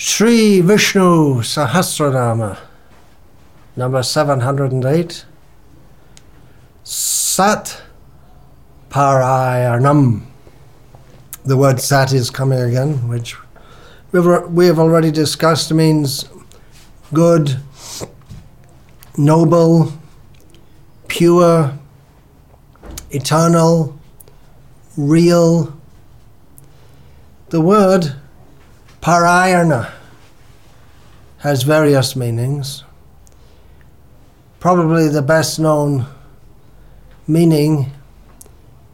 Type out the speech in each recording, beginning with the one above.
Sri Vishnu Sahasranama, number 708. Sat Parayanam. The word sat is coming again, which we have already discussed means good, noble, pure, eternal, real. The word parayana has various meanings. Probably the best known meaning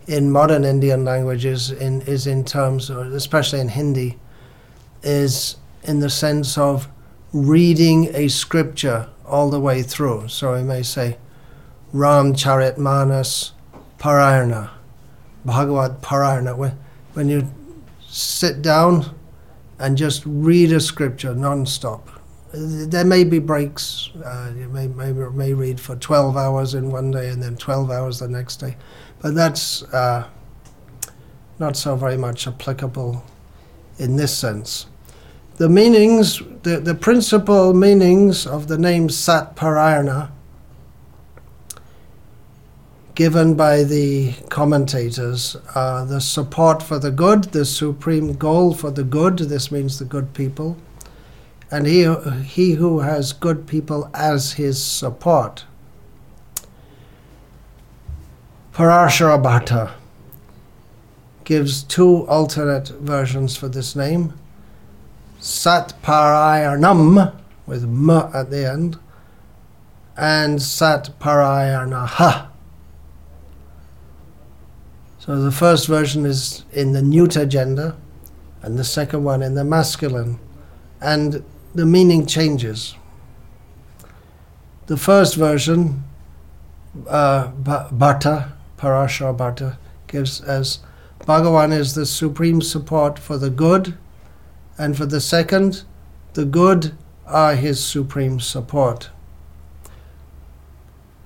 in modern Indian languages in, is in terms, especially in Hindi, is in the sense of reading a scripture all the way through. So we may say, Ram Charit Manas Parayana, Bhagavad Parayana. When, when you sit down and just read a scripture non-stop, there may be breaks. Uh, you may, may, may read for 12 hours in one day and then 12 hours the next day. But that's uh, not so very much applicable in this sense. The meanings, the, the principal meanings of the name Sat Parayana, given by the commentators, are the support for the good, the supreme goal for the good, this means the good people, and he, he who has good people as his support. Parashara Bhatta gives two alternate versions for this name. Sat Parayanam, with M at the end, and Sat Parayanaha. So the first version is in the neuter gender, and the second one in the masculine. And the meaning changes. The first version, uh, Bhatta, Parashara Bhatta, gives as Bhagavan is the supreme support for the good and for the second, the good are his supreme support.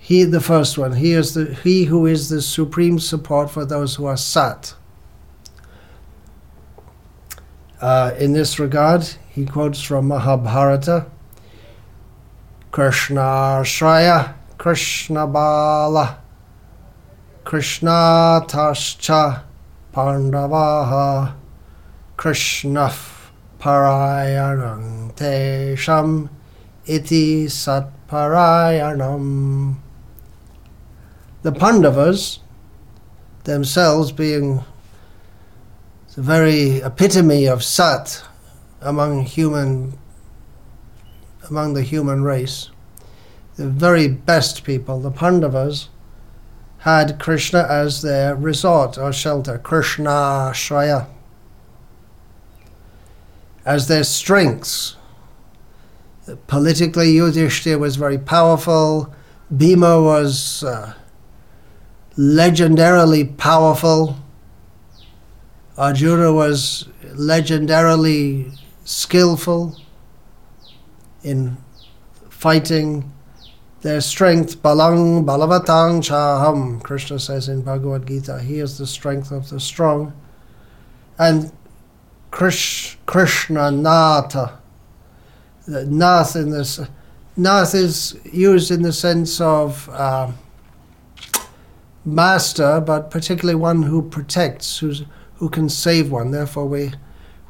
He, the first one, he is the he who is the supreme support for those who are sat. Uh, in this regard, he quotes from Mahabharata Krishna Shraya, Krishna Bala, Krishna Tascha, Pandavaha, Krishna Parayanam Tesham Iti Satparayanam. The Pandavas, themselves being the very epitome of Sat among human among the human race, the very best people, the Pandavas, had Krishna as their resort or shelter, Krishna Shraya as their strengths. Politically, Yudhishthira was very powerful. Bhima was uh, legendarily powerful. Arjuna was legendarily skillful in fighting. Their strength, balang balavatang chaham, Krishna says in Bhagavad Gita, he is the strength of the strong. And Krish, Krishna Natha. Nath in this, Nath is used in the sense of uh, master, but particularly one who protects, who's, who can save one. Therefore, we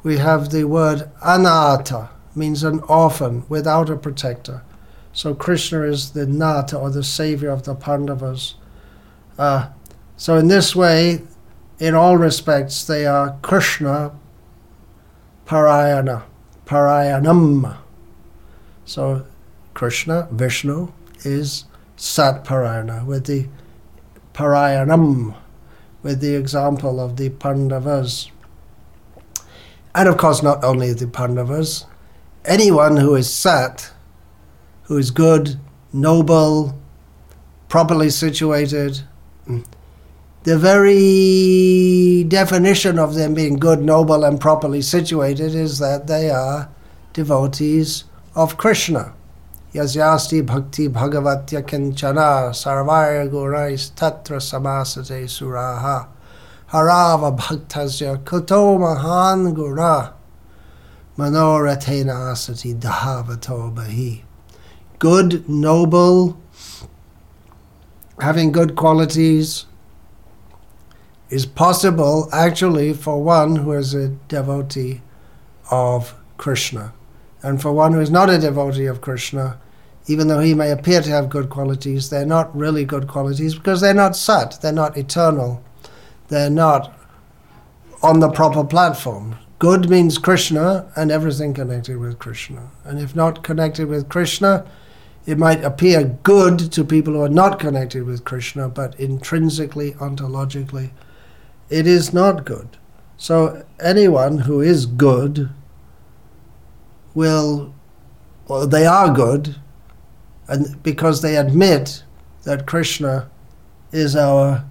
we have the word anata, means an orphan without a protector. So Krishna is the Natha or the savior of the Pandavas. Uh, so in this way, in all respects, they are Krishna Parayana, Parayanam. So Krishna, Vishnu, is Sat Parayana with the Parayanam, with the example of the Pandavas. And of course, not only the Pandavas, anyone who is Sat, who is good, noble, properly situated, mm, the very definition of them being good, noble, and properly situated is that they are devotees of Krishna. Yasyasti bhakti bhagavatya kinchana sarvaya gurais tatra suraha harava bhaktasya kuto mahan guna manoratena asati bahi. Good, noble, having good qualities is possible actually for one who is a devotee of Krishna. And for one who is not a devotee of Krishna, even though he may appear to have good qualities, they're not really good qualities because they're not sat, they're not eternal, they're not on the proper platform. Good means Krishna and everything connected with Krishna. And if not connected with Krishna, it might appear good to people who are not connected with Krishna, but intrinsically, ontologically, it is not good. So anyone who is good will, well, they are good, and because they admit that Krishna is our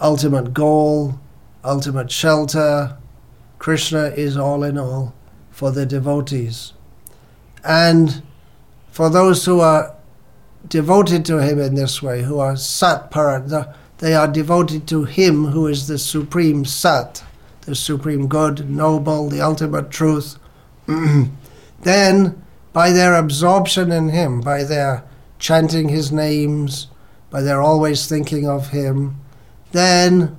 ultimate goal, ultimate shelter. Krishna is all in all for the devotees. And for those who are devoted to him in this way, who are sat parat, they are devoted to him who is the supreme sat, the supreme good, noble, the ultimate truth. then, by their absorption in him, by their chanting his names, by their always thinking of him, then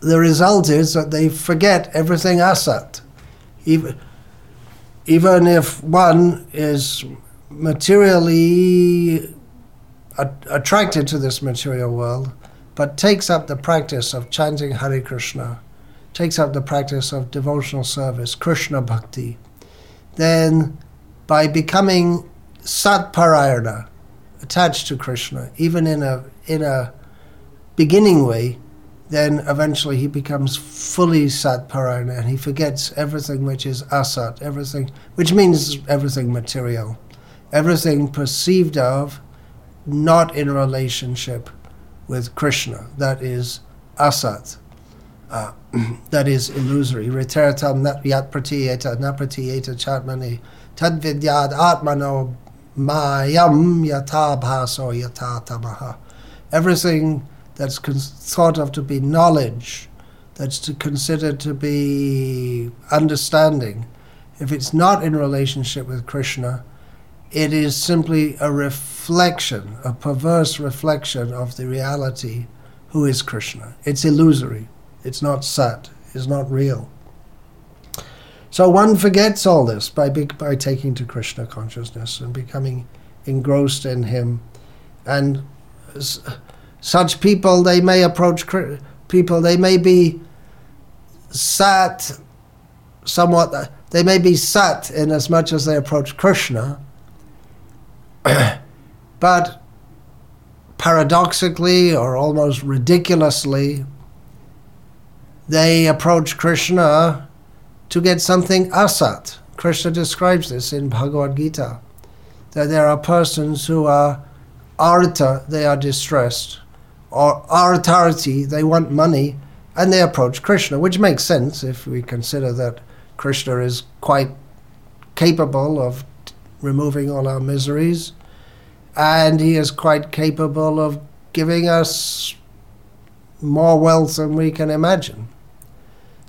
the result is that they forget everything asat. Even, even if one is materially attracted to this material world, but takes up the practice of chanting Hare Krishna, takes up the practice of devotional service, Krishna Bhakti, then by becoming Satparayana, attached to Krishna, even in a in a beginning way, then eventually he becomes fully satparayana and he forgets everything which is asat, everything which means everything material, everything perceived of not in relationship with Krishna, that is asat. Uh, that is illusory. Riteratam nat yat pratiyeta chatmani tad vidyad atmano mayam yata bhaso. Everything that's thought of to be knowledge, that's to considered to be understanding, if it's not in relationship with Krishna, it is simply a reflection, a perverse reflection of the reality who is Krishna. It's illusory. It's not sat. It's not real. So one forgets all this by, by taking to Krishna consciousness and becoming engrossed in Him. And such people, they may approach people, they may be sat somewhat, uh, they may be sat in as much as they approach Krishna, but paradoxically or almost ridiculously, they approach Krishna to get something asat. Krishna describes this in Bhagavad Gita that there are persons who are arta, they are distressed, or artharthi, they want money, and they approach Krishna, which makes sense if we consider that Krishna is quite capable of removing all our miseries, and he is quite capable of giving us more wealth than we can imagine.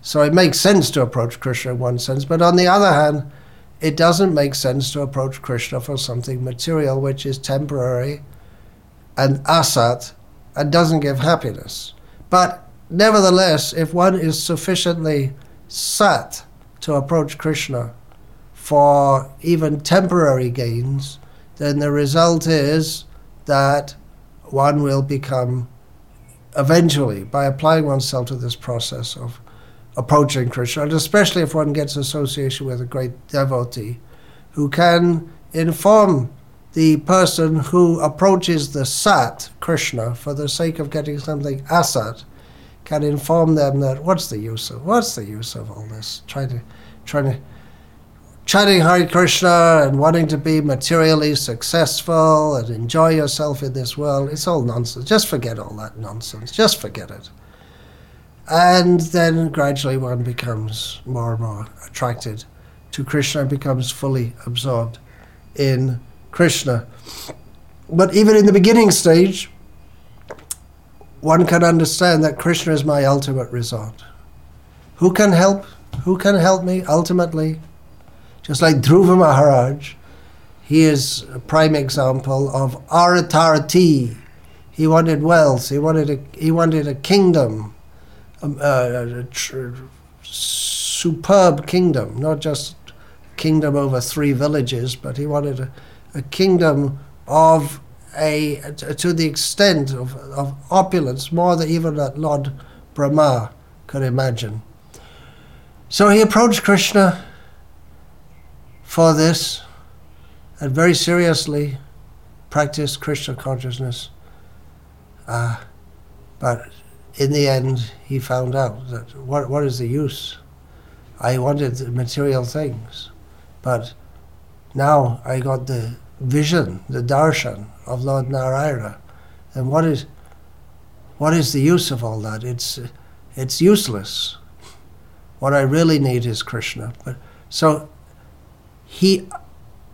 So it makes sense to approach Krishna in one sense, but on the other hand, it doesn't make sense to approach Krishna for something material which is temporary and asat and doesn't give happiness. But nevertheless, if one is sufficiently sat to approach Krishna for even temporary gains, then the result is that one will become eventually, by applying oneself to this process of approaching Krishna, and especially if one gets association with a great devotee who can inform the person who approaches the Sat, Krishna, for the sake of getting something asat, can inform them that what's the use of what's the use of all this? Trying to trying to chanting Hare Krishna and wanting to be materially successful and enjoy yourself in this world, it's all nonsense. Just forget all that nonsense. Just forget it. And then gradually one becomes more and more attracted to Krishna and becomes fully absorbed in Krishna. But even in the beginning stage, one can understand that Krishna is my ultimate resort. Who can help Who can help me ultimately? Just like Dhruva Maharaj, he is a prime example of aratarati. He wanted wealth. He wanted a he wanted a kingdom, um, uh, a tr- superb kingdom, not just kingdom over three villages, but he wanted a, a kingdom of a to the extent of, of opulence, more than even that Lord Brahma could imagine. So he approached Krishna for this and very seriously practiced Krishna consciousness. Uh, but in the end, he found out that what, what is the use? I wanted material things, but now I got the vision, the darshan of Lord Narayana. And what is, what is the use of all that? It's, it's useless. What I really need is Krishna. But so he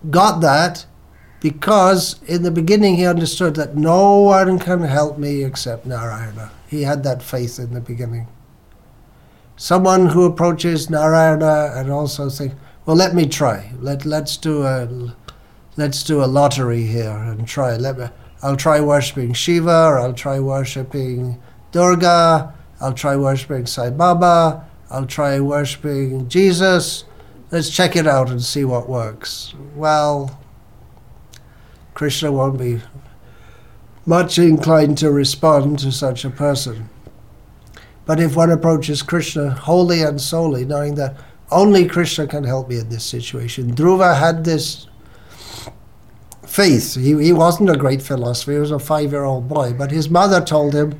got that because in the beginning he understood that no one can help me except Narayana. He had that faith in the beginning. Someone who approaches Narayana and also thinks, well, let me try. Let let's do a let's do a lottery here and try. Let me. I'll try worshiping Shiva, or I'll try worshiping Durga. I'll try worshiping Sai Baba. I'll try worshiping Jesus let's check it out and see what works. Well, Krishna won't be much inclined to respond to such a person. But if one approaches Krishna wholly and solely, knowing that only Krishna can help me in this situation, Dhruva had this faith. He, he wasn't a great philosopher, he was a five year old boy, but his mother told him,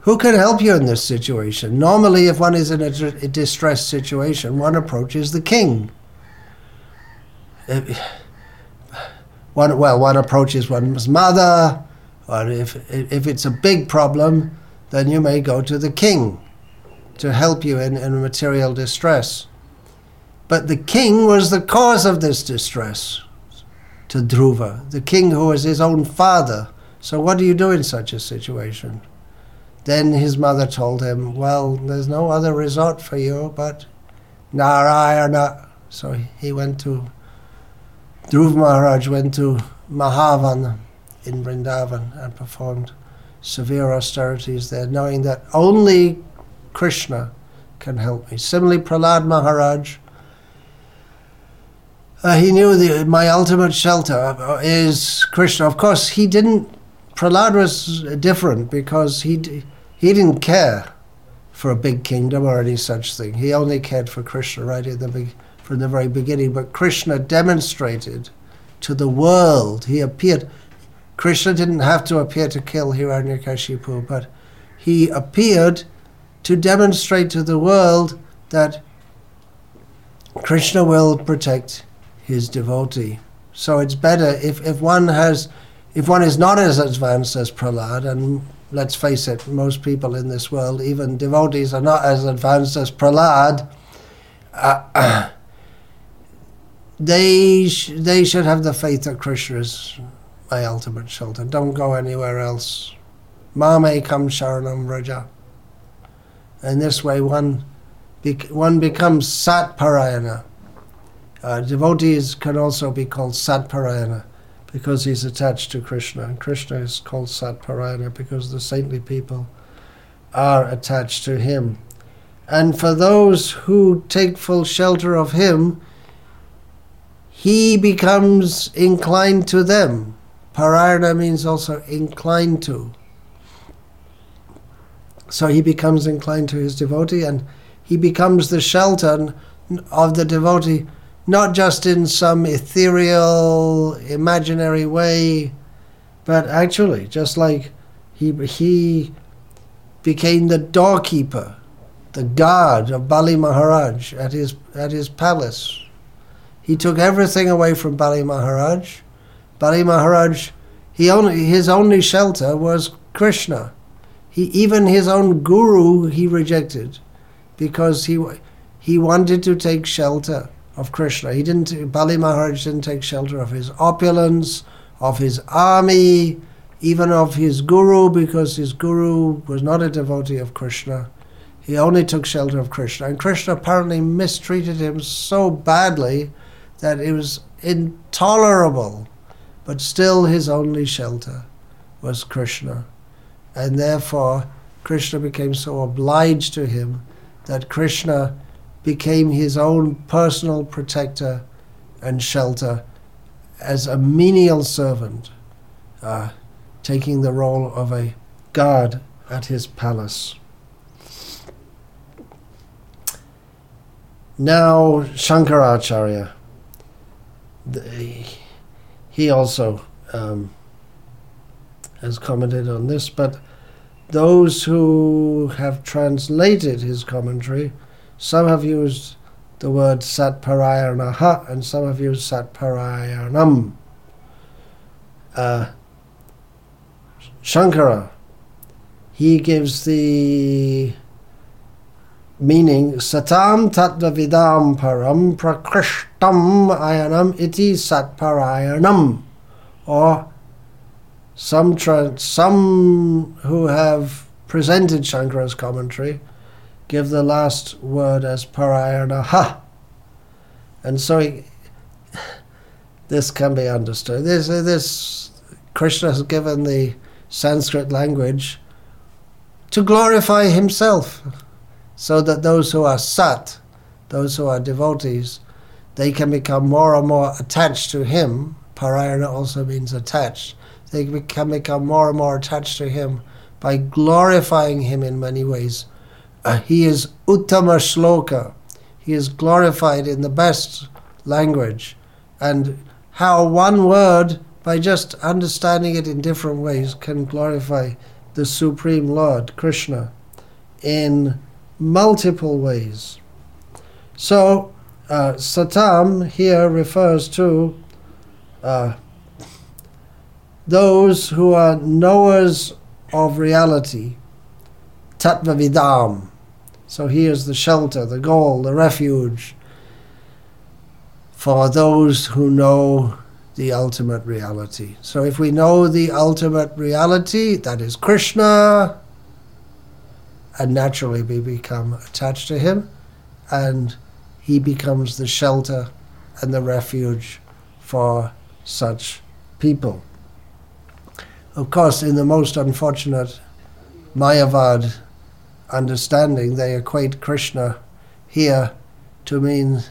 who can help you in this situation? Normally, if one is in a, a distressed situation, one approaches the king. One, well, one approaches one's mother, or if, if it's a big problem, then you may go to the king to help you in, in material distress. But the king was the cause of this distress to Dhruva, the king who was his own father. So, what do you do in such a situation? Then his mother told him, Well, there's no other resort for you but Narayana. So he went to, Dhruv Maharaj went to Madhuvan in Vrindavan and performed severe austerities there, knowing that only Krishna can help me. Similarly, Prahlad Maharaj, uh, he knew the, my ultimate shelter is Krishna. Of course, he didn't. Prahlad was different because he he didn't care for a big kingdom or any such thing. He only cared for Krishna right in the be- from the very beginning. But Krishna demonstrated to the world. He appeared. Krishna didn't have to appear to kill Hiranyakashipu, but he appeared to demonstrate to the world that Krishna will protect his devotee. So it's better if, if one has if one is not as advanced as Prahlad and let's face it, most people in this world, even devotees, are not as advanced as Prahlad. Uh, they sh- they should have the faith that Krishna is my ultimate shelter. Don't go anywhere else. Mame kam sharanam raja. And this way, one bec- one becomes satparayana. Uh, devotees can also be called satparayana because he's attached to Krishna. And Krishna is called Satparayana because the saintly people are attached to him. And for those who take full shelter of him, he becomes inclined to them. Parayana means also inclined to. So he becomes inclined to his devotee and he becomes the shelter of the devotee not just in some ethereal, imaginary way, but actually, just like he, he became the doorkeeper, the guard of Bali Maharaj at his, at his palace. He took everything away from Bali Maharaj. Bali Maharaj, he only, his only shelter was Krishna. He, even his own guru he rejected because he, he wanted to take shelter of Krishna. He didn't, Bali Maharaj didn't take shelter of his opulence, of his army, even of his guru, because his guru was not a devotee of Krishna. He only took shelter of Krishna. And Krishna apparently mistreated him so badly that it was intolerable. But still, his only shelter was Krishna. And therefore, Krishna became so obliged to him that Krishna became his own personal protector and shelter as a menial servant, uh, taking the role of a guard at his palace. Now, Shankaracharya, the, he also um, has commented on this, but those who have translated his commentary, some have used the word satparayanaha and some have used satparayanam. Uh, Shankara, he gives the meaning satam tattvavidam param prakrishtam ayanam iti satparayanam or some some who have presented Shankara's commentary give the last word as parayanaha. And so he, this can be understood. This this Krishna has given the Sanskrit language to glorify himself so that those who are sat, those who are devotees, they can become more and more attached to him. Parayana also means attached. They can become more and more attached to him by glorifying him in many ways. Uh, he is Uttama Shloka. He is glorified in the best language. And how one word, by just understanding it in different ways, can glorify the Supreme Lord, Krishna, in multiple ways. So, uh, Satam here refers to uh, those who are knowers of reality, Tattvavidam. So he is the shelter, the goal, the refuge for those who know the ultimate reality. So if we know the ultimate reality, that is Krishna, and naturally we become attached to him and he becomes the shelter and the refuge for such people. Of course, in the most unfortunate Mayavad understanding, they equate Krishna here to mean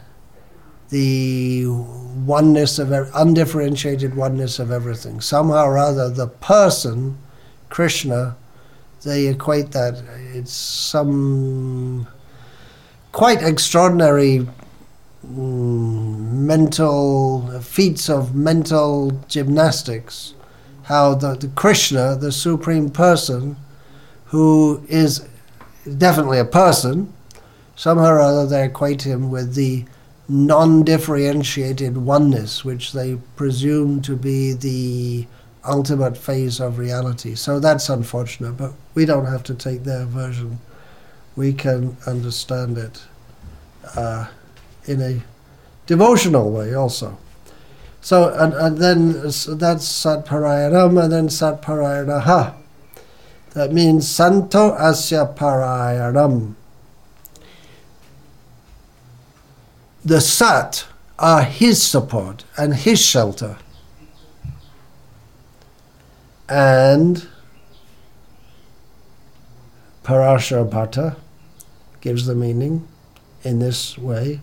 the oneness of undifferentiated oneness of everything. Somehow or other, the person, Krishna, they equate that. It's some quite extraordinary mm, mental feats of mental gymnastics. How the, the Krishna, the Supreme Person, who is definitely a person, somehow or other they equate him with the non differentiated oneness, which they presume to be the ultimate phase of reality. So that's unfortunate, but we don't have to take their version. We can understand it uh, in a devotional way also. So, and, and then so that's Satparayanam and then Satparayanaha. That means Santo Asya Parayanam. The Sat are his support and his shelter and Parashara Bhatta gives the meaning in this way,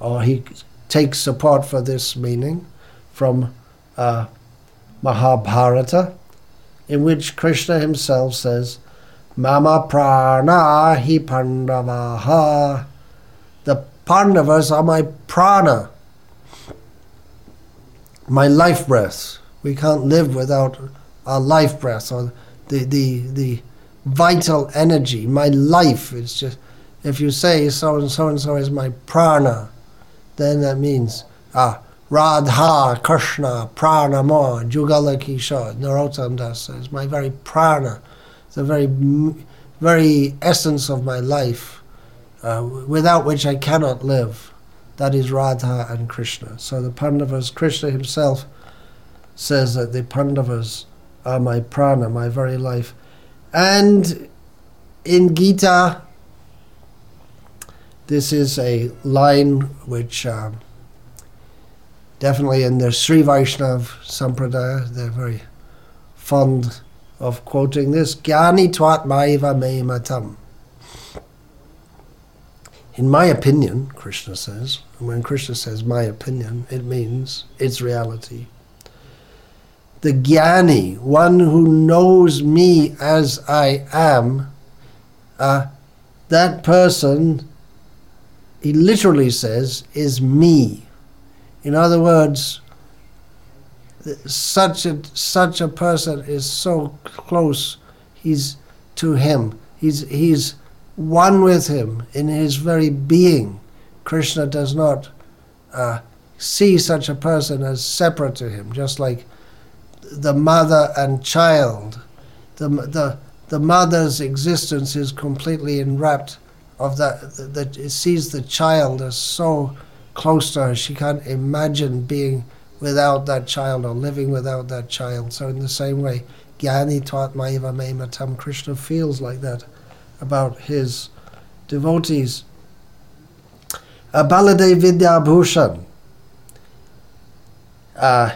or he takes support for this meaning from uh, Mahabharata, in which Krishna himself says, Mama prana hi pandavaha. The Pandavas are my prana, my life breath. We can't live without our life breath or the, the, the vital energy, my life. It's just, if you say so and so and so is my prana, then that means, ah, Radha, Krishna, Prana Mo, Jugala Kishore, Narottam Das says, my very prana, the very, very essence of my life, uh, without which I cannot live. That is Radha and Krishna. So the Pandavas, Krishna himself says that the Pandavas are my prana, my very life. And in Gita, this is a line which um, definitely in the Sri Vaishnav Sampradaya, they're very fond of quoting this. Gyani twat maiva me matam. In my opinion, Krishna says, and when Krishna says my opinion, it means it's reality. The Gyani, one who knows me as I am, uh, that person, he literally says, is me. In other words, such a such a person is so close. He's to him. He's he's one with him in his very being. Krishna does not uh, see such a person as separate to him, just like the mother and child. The, the, the mother's existence is completely enwrapped of that, that it sees the child as so close to her, she can't imagine being without that child or living without that child. So, in the same way, Gyani taught Maiva Matam, Krishna feels like that about his devotees. Uh, Baladev Vidyabhushan. Uh,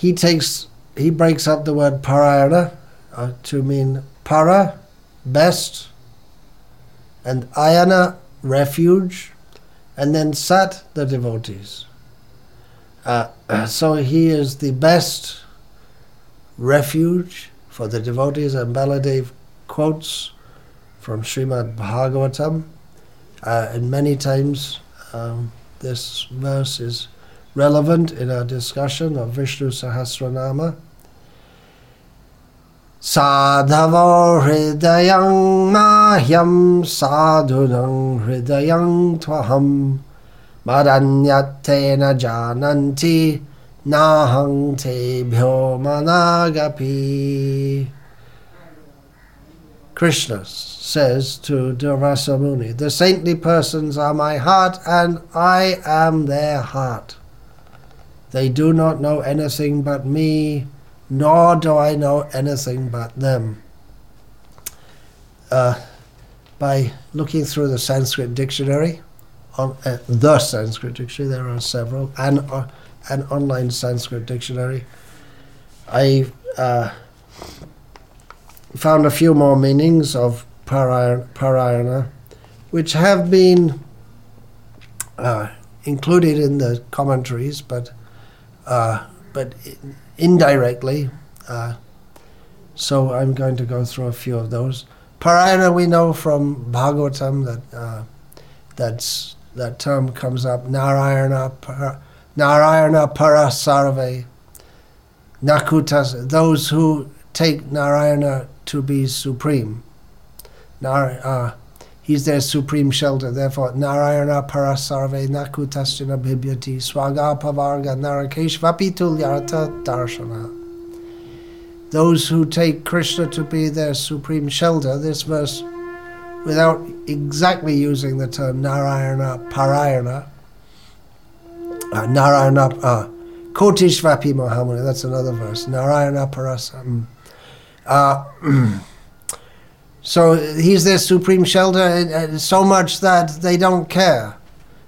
he takes he breaks up the word parayana uh, to mean para, best, and ayana, refuge, and then sat, the devotees. Uh, so he is the best refuge for the devotees, and Baladev quotes from Srimad Bhagavatam, uh, and many times um, this verse is relevant in our discussion of Vishnu Sahasranama. Sadhavo hridayang mahyam sadhunang hridayang tvaham madanyatena jananti nahang tebhyo managapi. Krishna says to Durvasa Muni, The saintly persons are my heart, and I am their heart. They do not know anything but me, nor do I know anything but them. Uh, by looking through the Sanskrit dictionary, on, uh, the Sanskrit dictionary, there are several, and uh, an online Sanskrit dictionary, I uh, found a few more meanings of parayana, which have been uh, included in the commentaries, but uh, but indirectly. Uh, so I'm going to go through a few of those. Parayana, we know from Bhagavatam that uh, that's that term comes up. Narayana, para, Parasarve. Nakutas, those who take Narayana to be supreme. Nar, uh, he's their supreme shelter. Therefore, Narayana Parasarve Nakutasjana Bhibyati Swaga Pavarga Narakeshvapi Tulyartha Darshana. Those who take Krishna to be their supreme shelter, this verse, without exactly using the term Narayana Parayana, uh, Narayana uh, Kotishvapi Mahamuni, that's another verse. Narayana Parasam. Uh, so he's their supreme shelter so much that they don't care.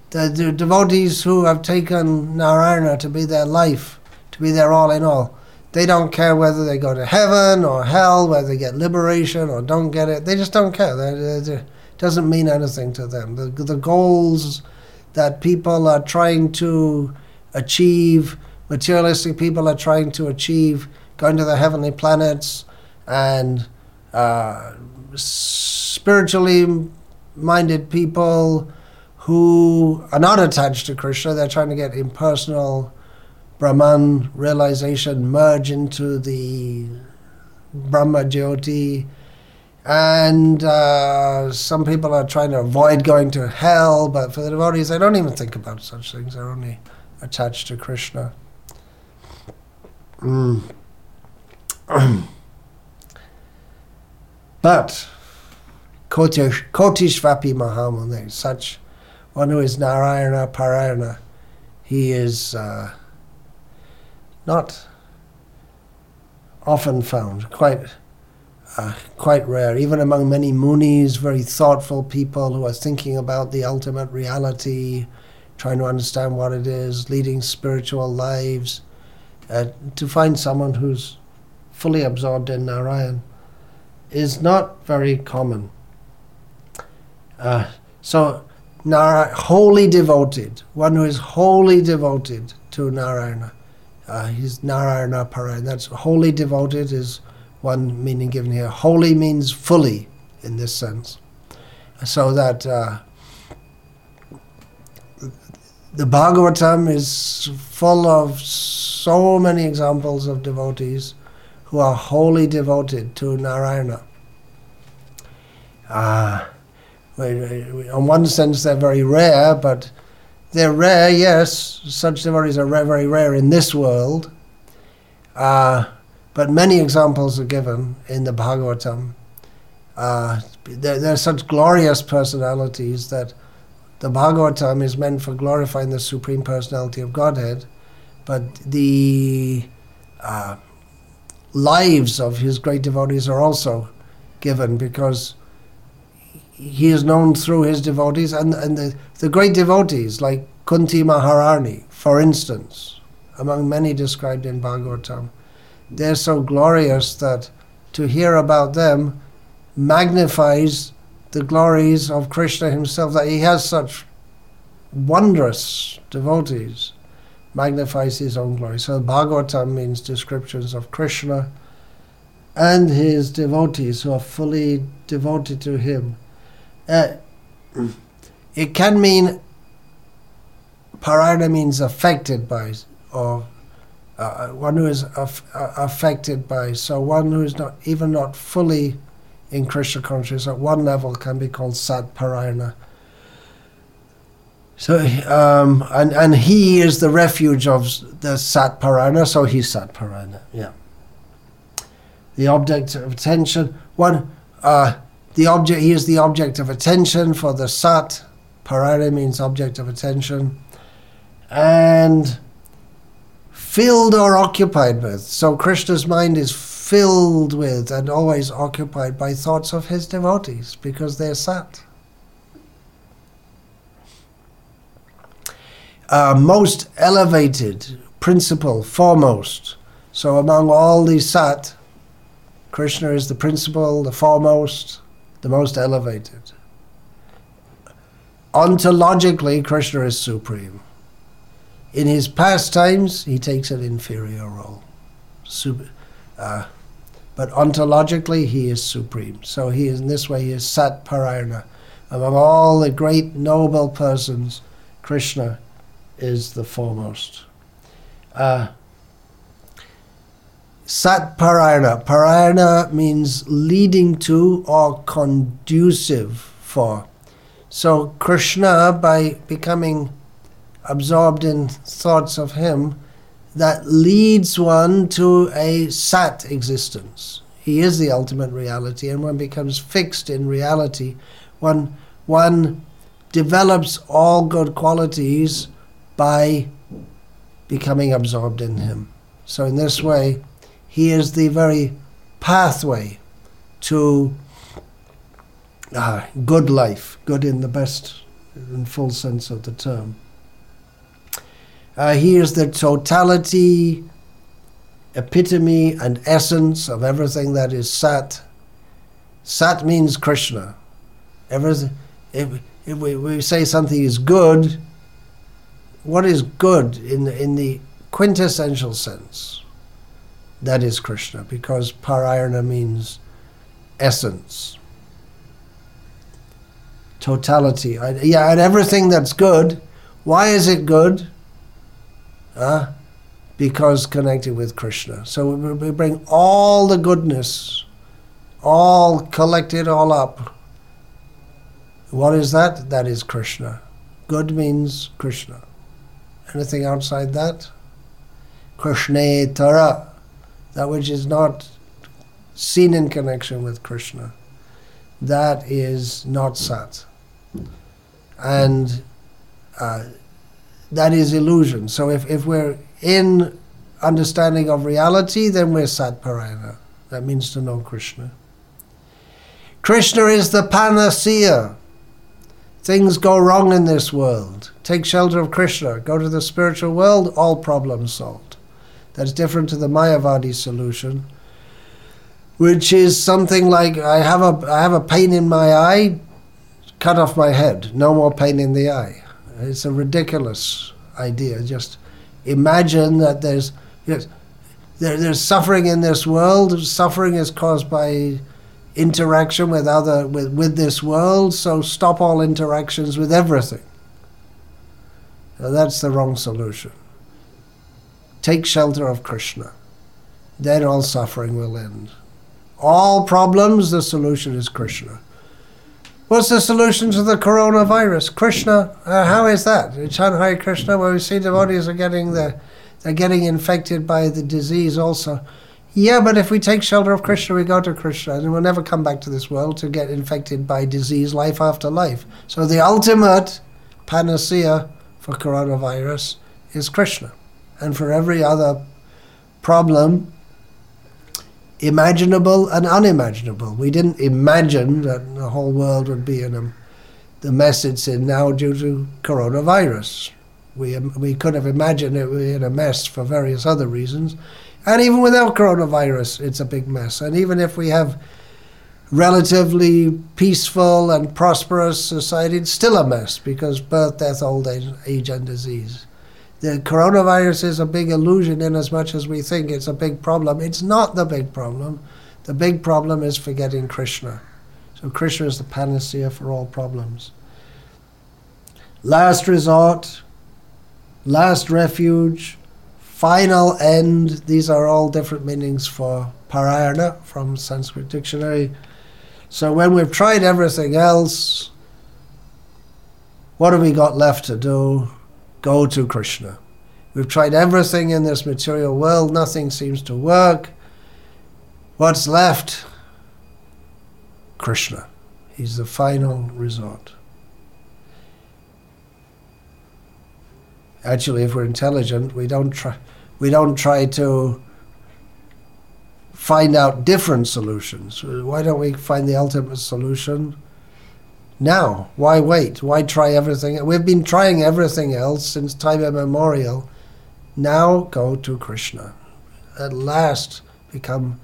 The, the, devotees who have taken Narayana to be their life, to be their all in all, they don't care whether they go to heaven or hell, whether they get liberation or don't get it. They just don't care. it doesn't mean anything to them. The, the goals that people are trying to achieve, materialistic people are trying to achieve, going to the heavenly planets, and uh, spiritually minded people who are not attached to Krishna, they're trying to get impersonal Brahman realization, merge into the Brahma Jyoti. And uh, some people are trying to avoid going to hell, but for the devotees, they don't even think about such things. They're only attached to Krishna. Mm. But Kotishvapi Mahamuni, such one who is Narayana Parayana, he is uh, not often found, quite uh, quite rare, even among many munis, very thoughtful people who are thinking about the ultimate reality, trying to understand what it is, leading spiritual lives. Uh, to find someone who's fully absorbed in Narayan is not very common. Uh, so, Nara- wholly devoted, one who is wholly devoted to Narayana. Uh, he's Narayana Parayan. That's wholly devoted is one meaning given here. Wholly means fully in this sense. So that uh, the Bhagavatam is full of so many examples of devotees who are wholly devoted to Narayana. Uh, in one sense, they're very rare, but they're rare, yes. Such devotees are rare, very rare in this world. Uh, but many examples are given in the Bhagavatam. Uh, there, there are such glorious personalities that the Bhagavatam is meant for glorifying the Supreme Personality of Godhead, but the uh, lives of his great devotees are also given because he is known through his devotees and, and the, the great devotees like Kunti Maharani, for instance, among many described in Bhagavatam. They're so glorious that to hear about them magnifies the glories of Krishna himself, that he has such wondrous devotees, magnifies his own glory. So Bhagavatam means descriptions of Krishna and his devotees who are fully devoted to him. Uh, it can mean parayana means affected by or uh, one who is uh, affected by, so one who is not even not fully in Krishna consciousness at one level can be called Sat Parayana. So, um, and, and he is the refuge of the Sat Parayana, so he's Sat Parayana, yeah. The object of attention, one, uh, the object, he is the object of attention for the Sat. Parana means object of attention. And filled or occupied with. So Krishna's mind is filled with and always occupied by thoughts of his devotees because they're sat. Uh, most elevated principle, foremost. So among all these sat, Krishna is the principle, the foremost, the most elevated. Ontologically, Krishna is supreme. In his pastimes, he takes an inferior role. Super, uh, but ontologically, he is supreme. So he is, in this way, he is Sat Parayana. Among all the great noble persons, Krishna is the foremost. Uh, Sat Parayana. Parayana means leading to or conducive for. So Krishna, by becoming absorbed in thoughts of Him that leads one to a sat existence. He is the ultimate reality, and one becomes fixed in reality. One, one develops all good qualities by becoming absorbed in Him. So, in this way, He is the very pathway to uh, good life, good in the best and full sense of the term. Uh, he is the totality, epitome, and essence of everything that is Sat. Sat means Krishna. Everything, if, if we, we say something is good, what is good in the, in the quintessential sense? That is Krishna, because parayana means essence, totality. Yeah, and everything that's good. Why is it good? uh, because connected with Krishna. So we bring all the goodness, all collected all up. What is that? That is Krishna. Good means Krishna. Anything outside that? Krishna Tara, that which is not seen in connection with Krishna, that is not Sat. And uh, that is illusion. So if, if we're in understanding of reality, then we're Satparayana. That means to know Krishna. Krishna is the panacea. Things go wrong in this world. Take shelter of Krishna. Go to the spiritual world, all problems solved. That's different to the Mayavadi solution, which is something like I have a I have a pain in my eye, cut off my head. No more pain in the eye. It's a ridiculous idea. Just imagine that there's yes, there, there's suffering in this world. Suffering is caused by interaction with other with, with this world, so stop all interactions with everything. Now that's the wrong solution. Take shelter of Krishna. Then all suffering will end. All problems, the solution is Krishna. What's the solution to the coronavirus? Krishna. Uh, how is that? In Shanghai Krishna, where we see devotees are getting the, they're getting infected by the disease also. Yeah, but if we take shelter of Krishna, we go to Krishna, and we'll never come back to this world to get infected by disease life after life. So the ultimate panacea for coronavirus is Krishna. And for every other problem, imaginable and unimaginable. We didn't imagine that the whole world would be in a, the mess it's in now due to coronavirus. We, we could have imagined it would be in a mess for various other reasons. And even without coronavirus, it's a big mess. And even if we have relatively peaceful and prosperous society, it's still a mess because birth, death, old age, age and disease. The coronavirus is a big illusion in as much as we think it's a big problem. It's not the big problem. The big problem is forgetting Krishna. So Krishna is the panacea for all problems. Last resort, last refuge, final end. These are all different meanings for parayana from Sanskrit dictionary. So when we've tried everything else, what have we got left to do? Go to Krishna. We've tried everything in this material world, nothing seems to work. What's left? Krishna. He's the final resort. Actually, if we're intelligent, we don't try we don't try to find out different solutions. Why don't we find the ultimate solution now? Why wait? Why try everything? We've been trying everything else since time immemorial. Now go to Krishna. At last become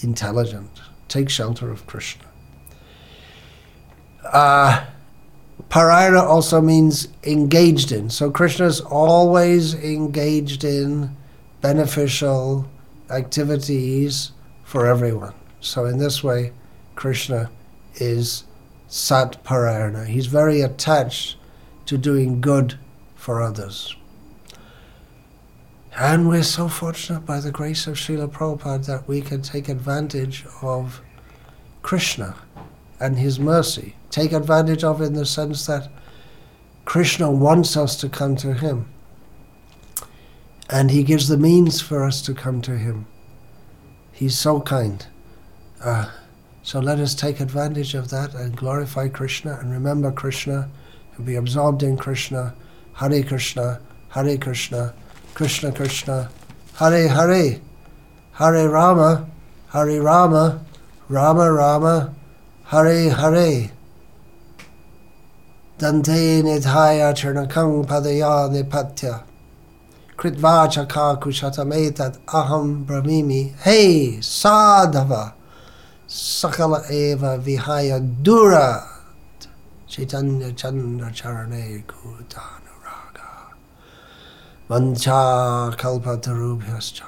intelligent. Take shelter of Krishna. Uh, Parayana also means engaged in. So Krishna is always engaged in beneficial activities for everyone. So in this way, Krishna is Sat Parayana. He's very attached to doing good for others. And we're so fortunate by the grace of Srila Prabhupada that we can take advantage of Krishna and his mercy take advantage of in the sense that Krishna wants us to come to him. And he gives the means for us to come to him. He's so kind. Uh, so let us take advantage of that and glorify Krishna and remember Krishna and be absorbed in Krishna. Hare Krishna, Hare Krishna, Krishna Krishna, Hare Hare, Hare Rama, Hare Rama, Rama Rama, Hare Hare. Dante nidhaya chernakang padaya nipatya. Kritvacha kakushatametat aham brahmimi. Hey, sadhava. Sakala eva vihaya dura. Chaitanya chandra charane kutanuraga. Mancha kalpatarubhyascha